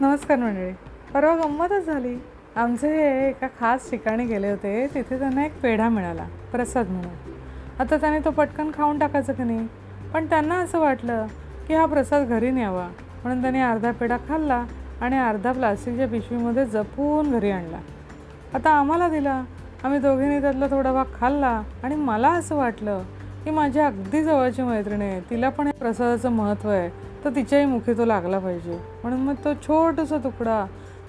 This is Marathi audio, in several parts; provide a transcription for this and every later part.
नमस्कार मंडळी. परवा गंमतच झाली. आमचे हे एका खास ठिकाणी गेले होते. तिथे त्यांना एक पेढा मिळाला प्रसाद म्हणून. आता त्याने तो पटकन खाऊन टाकायचं की नाही? पण त्यांना असं वाटलं की हा प्रसाद घरी न्यावा. म्हणून त्यांनी अर्धा पेढा खाल्ला आणि अर्धा प्लास्टिकच्या पिशवीमध्ये जपून घरी आणला. आता आम्हाला दिला. आम्ही दोघींनी त्यातला थोडा भाग खाल्ला आणि मला असं वाटलं की माझ्या अगदी जवळची मैत्रिणी आहे. तिला पण या प्रसादाचं महत्त्व आहे. तर तिच्याही मुखी तो लागला पाहिजे. म्हणून मग तो छोटासा तुकडा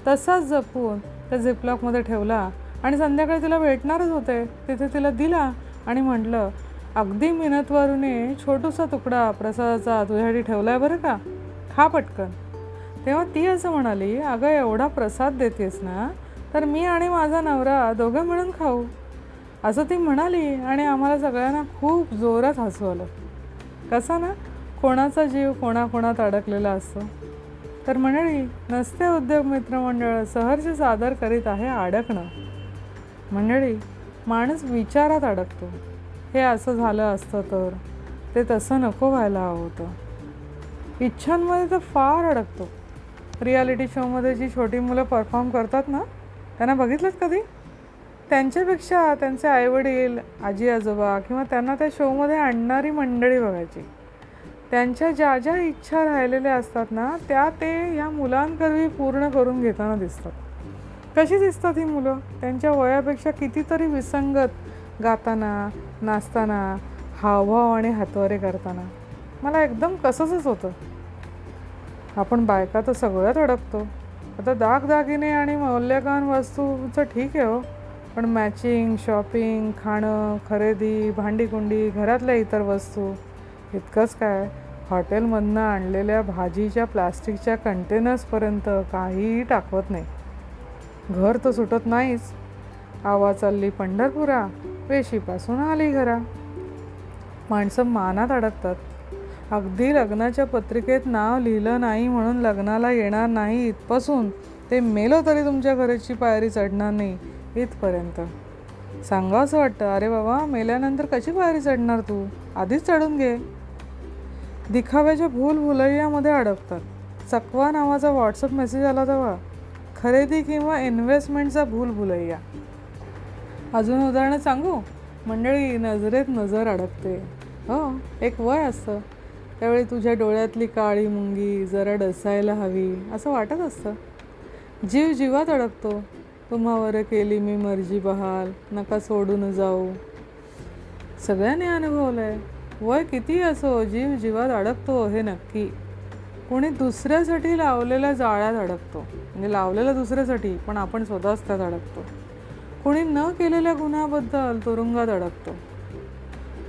तसाच जपून त्या झिपलॉकमध्ये ठेवला आणि संध्याकाळी तिला भेटणारच होते. तिथे तिला दिला आणि म्हटलं अगदी मिनतवारूने छोटूसा तुकडा प्रसादाचा तुझ्यासाठी ठेवला आहे बरं का? खा पटकन. तेव्हा ती असं म्हणाली अगं एवढा प्रसाद देतेस ना तर मी आणि माझा नवरा दोघं मिळून खाऊ. असं ती म्हणाली आणि आम्हाला सगळ्यांना खूप जोरात हसू आलं. कसं ना? कोणाचा जीव कोणाकोणात अडकलेला असतो? तर मंडळी नसते उद्योग मित्रमंडळ सहर्ष सादर करीत आहे अडकणं मंडळी माणूस विचारात अडकतो. हे असं झालं असतं तर ते तसं नको व्हायला हवं होतं. इच्छांमध्ये तर फार अडकतो. रियालिटी शोमध्ये जी छोटी मुलं परफॉर्म करतात ना त्यांना बघितलंच कधी? त्यांच्यापेक्षा त्यांचे आईवडील आजी आजोबा किंवा त्यांना त्या शोमध्ये आणणारी मंडळी बघायची. त्यांच्या ज्या ज्या इच्छा राहिलेल्या असतात ना त्या ते या मुलांकरवी पूर्ण करून घेताना दिसतात. कशी दिसतात ही मुलं? त्यांच्या वयापेक्षा कितीतरी विसंगत गाताना नाचताना हावभाव आणि हातवारे करताना. मला एकदम कसंच होतं. आपण बायका तर सगळ्यात अडकतो. आता दागदागिने आणि मौल्यवान वस्तूचं ठीक आहे हो पण मॅचिंग शॉपिंग खाणं खरेदी भांडीकुंडी घरातल्या इतर वस्तू इतकंच काय? हॉटेलमधनं आणलेल्या भाजीच्या प्लास्टिकच्या कंटेनर्सपर्यंत काहीही टाकवत नाही. घर तर सुटत नाहीच. आवा चालली पंढरपुरा? वेशीपासून आली घरा. माणसं मानात अडकतात. अगदी लग्नाच्या पत्रिकेत नाव लिहिलं नाही म्हणून लग्नाला येणार नाही इथपासून. ते मेलो तरी तुमच्या घराची पायरी चढणार नाही इथपर्यंत. सांगावंसं वाटतं अरे बाबा मेल्यानंतर कशी पायरी चढणार तू? आधीच चढून घे. दिखाव्याच्या भूल भुलैयामध्ये अडकतात. चकवा नावाचा व्हॉट्सअप मेसेज आला तेव्हा खरेदी किंवा इन्व्हेस्टमेंटचा भूल भुलैया. अजून उदाहरणं सांगू? मंडळी नजरेत नजर अडकते. हो एक वय असतं. त्यावेळी तुझ्या डोळ्यातली काळी मुंगी जरा डसायला हवी असं वाटत असतं. जीव जीवात अडकतो. तुम्हावर केली मी मर्जी बहाल नका सोडून जाऊ. सगळ्यांनी अनुभवलं आहे वय किती असो जीव जीवात अडकतो हे नक्की. कोणी दुसऱ्यासाठी लावलेल्या जाळ्यात अडकतो. म्हणजे लावलेलं दुसऱ्यासाठी पण आपण स्वतःच त्यात अडकतो. कोणी न केलेल्या गुन्ह्याबद्दल तुरुंगात अडकतो.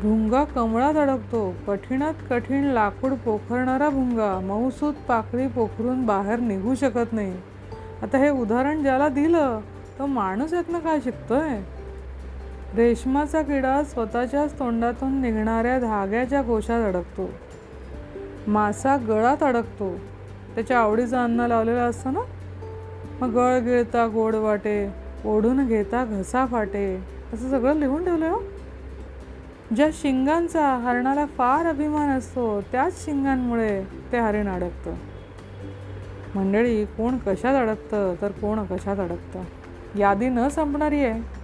भुंगा कमळात अडकतो. कठीणात कठीण लाकूड पोखरणारा भुंगा मऊसूत पाकळी पोखरून बाहेर निघू शकत नाही. आता हे उदाहरण ज्याला दिलं तो माणूस यातनं काय शिकतोय? रेशमाचा किडा स्वतःच्याच तोंडातून निघणाऱ्या धाग्याच्या गोशात अडकतो. मासा गळात अडकतो. त्याच्या आवडीचं अन्न लावलेलं असतं ना? मग गळ गिळता गोड वाटे ओढून घेता घसा फाटे असं सगळं लिहून ठेवलं हो. ज्या शिंगांचा हरणाला फार अभिमान असतो त्याच शिंगांमुळे ते हरिण अडकतं. मंडळी कोण कशात अडकतं? तर कोण कशात अडकतं? यादी न संपणारी आहे.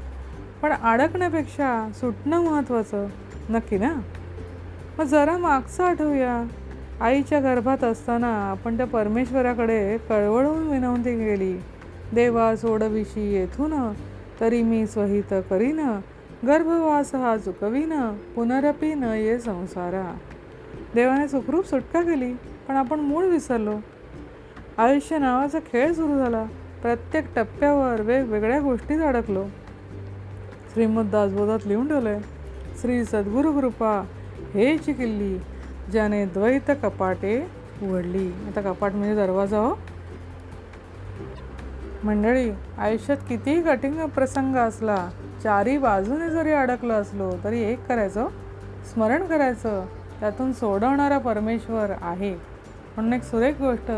पण अडकण्यापेक्षा सुटणं महत्त्वाचं नक्की ना? मग जरा मागचं आठवूया. आईच्या गर्भात असताना आपण त्या परमेश्वराकडे कळवळून विनवती केली. देवा सोडविशी येथून तरी मी स्वहित करीन. गर्भवास हा चुकवीन पुनरपी न ये संसारा. देवाने सुखरूप सुटका केली पण आपण मूळ विसरलो. आयुष्य नावाचा खेळ सुरू झाला. प्रत्येक टप्प्यावर वेगवेगळ्या गोष्टीत अडकलो. श्रीमद दासबोधात लिहून ठेवलं आहे श्री सद्गुरु कृपा हेची किल्ली ज्याने द्वैत कपाटे उघडली. आता कपाट म्हणजे दरवाजा हो. मंडळी आयुष्यात कितीही कठीण प्रसंग असला चारी बाजूने जरी अडकलं असलो तरी एक करायचं हो. स्मरण करायचं. त्यातून सोडवणारा परमेश्वर आहे. म्हणून एक सुरेख गोष्ट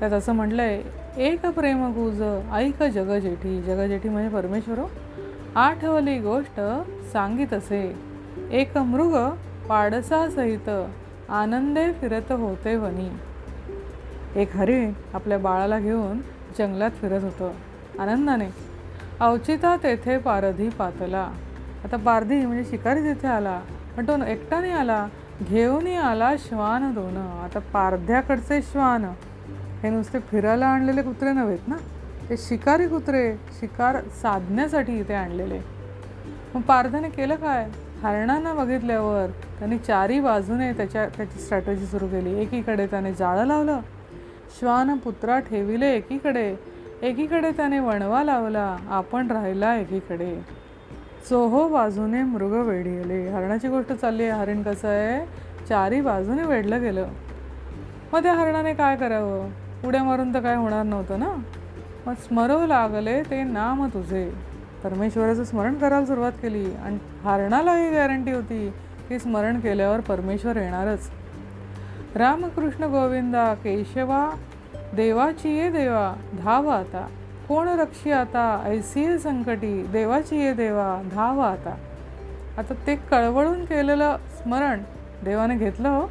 त्यात असं म्हटलं आहे एक प्रेम गुज ऐक जगजेठी. जगजेठी म्हणजे परमेश्वर हो. आठवली गोष्ट सांगित असे. एक मृग पाडसासहित आनंदे फिरत होते वनी एक हरिण आपल्या बाळाला घेऊन जंगलात फिरत होतं आनंदाने. अवचिता तेथे पारधी पातला. आता पारधी म्हणजे शिकारी तिथे आला पण तो एकटाने आला घेऊनही आला श्वान दोन. आता पारध्याकडचे श्वान. हे नुसते फिरायला आणलेले कुत्रे नव्हेत ना? ते शिकारी कुत्रे शिकार साधण्यासाठी इथे आणलेले. मग पारधाने केलं काय? हरणांना बघितल्यावर त्यांनी चारी बाजूने त्याच्या त्याची स्ट्रॅटजी सुरू केली. एकीकडे त्याने जाळं लावलं. श्वान पुत्रा ठेविले एकीकडे. एकीकडे त्याने वणवा लावला. आपण राहिला एकीकडे. चोहो बाजूने मृग वेढिले हरणाची गोष्ट चालली आहे. हरिण कसं आहे? चारी बाजूने वेढलं गेलं. मग त्या हरणाने काय करावं? उड्या मारून तर काय होणार नव्हतं ना? मग स्मरव लागले ते नाम तुझे. परमेश्वराचं स्मरण करायला सुरुवात केली आणि हारणाला ही गॅरंटी होती की स्मरण केल्यावर परमेश्वर येणारच. रामकृष्ण गोविंदा केशवा देवाची ये देवा धाव आता. कोण रक्षी आता? ऐसी संकटी देवाची ये देवा धाव आता. आता ते कळवळून केलेलं स्मरण देवाने घेतलं हो.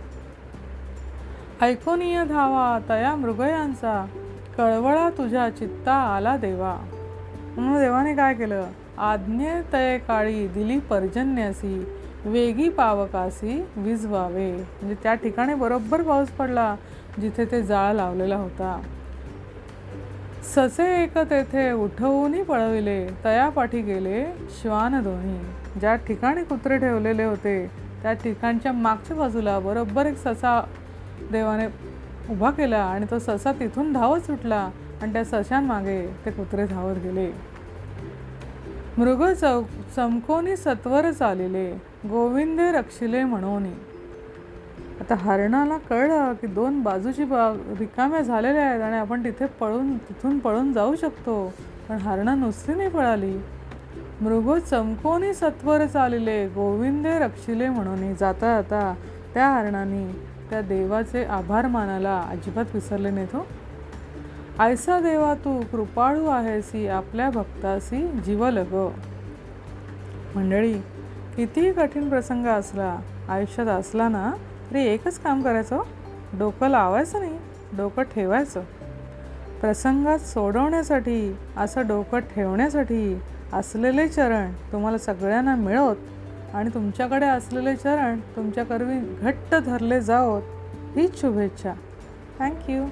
ऐकोनीय धावा तया मृगयांचा. कळवळा तुझ्या चित्ता आला देवा. म्हणून देवाने काय केलं? आज्ञे तय काळी दिली पर्जन्यासी वेगी पावकासी विजवावे. म्हणजे त्या ठिकाणी बरोबर पाऊस पडला जिथे ते जाळ लावलेला होता. ससे एक तेथे उठवूनही पळविले तया पाठी गेले श्वान दोन्ही. ज्या ठिकाणी कुत्रे ठेवलेले होते त्या ठिकाणच्या मागच्या बाजूला बरोबर एक ससा देवाने उभा केला आणि तो ससा तिथून धावत सुटला आणि त्या सशांमागे ते कुत्रे धावत गेले. मृग चौ चमकोनी सत्वर चालिले गोविंदे रक्षिले म्हणून. आता हरणाला कळलं की दोन बाजूची बा रिकाम्या झालेल्या आहेत आणि आपण तिथे पळून तिथून पळून जाऊ शकतो पण हरणं नुसती नाही पळाली. मृग चमकोनी सत्वर चालिले गोविंदे रक्षिले म्हणून जाता जाता त्या हरणाने त्या देवाचे आभार मानायला अजिबात विसरले नाही तो हो. आयसा देवा तू कृपाळू आहेसी आपल्या भक्तासी जीवलग. मंडळी कितीही कठीण प्रसंग असला आयुष्यात असला ना तरी एकच काम करायचं हो. डोकं लावायचं नाही डोकं ठेवायचं. प्रसंगात सोडवण्यासाठी असं डोकं ठेवण्यासाठी असलेले चरण तुम्हाला सगळ्यांना मिळवत आणि तुमच्याकडे असलेले चरण तुमच्याकरवी घट्ट धरले जावत हीच शुभेच्छा. थँक्यू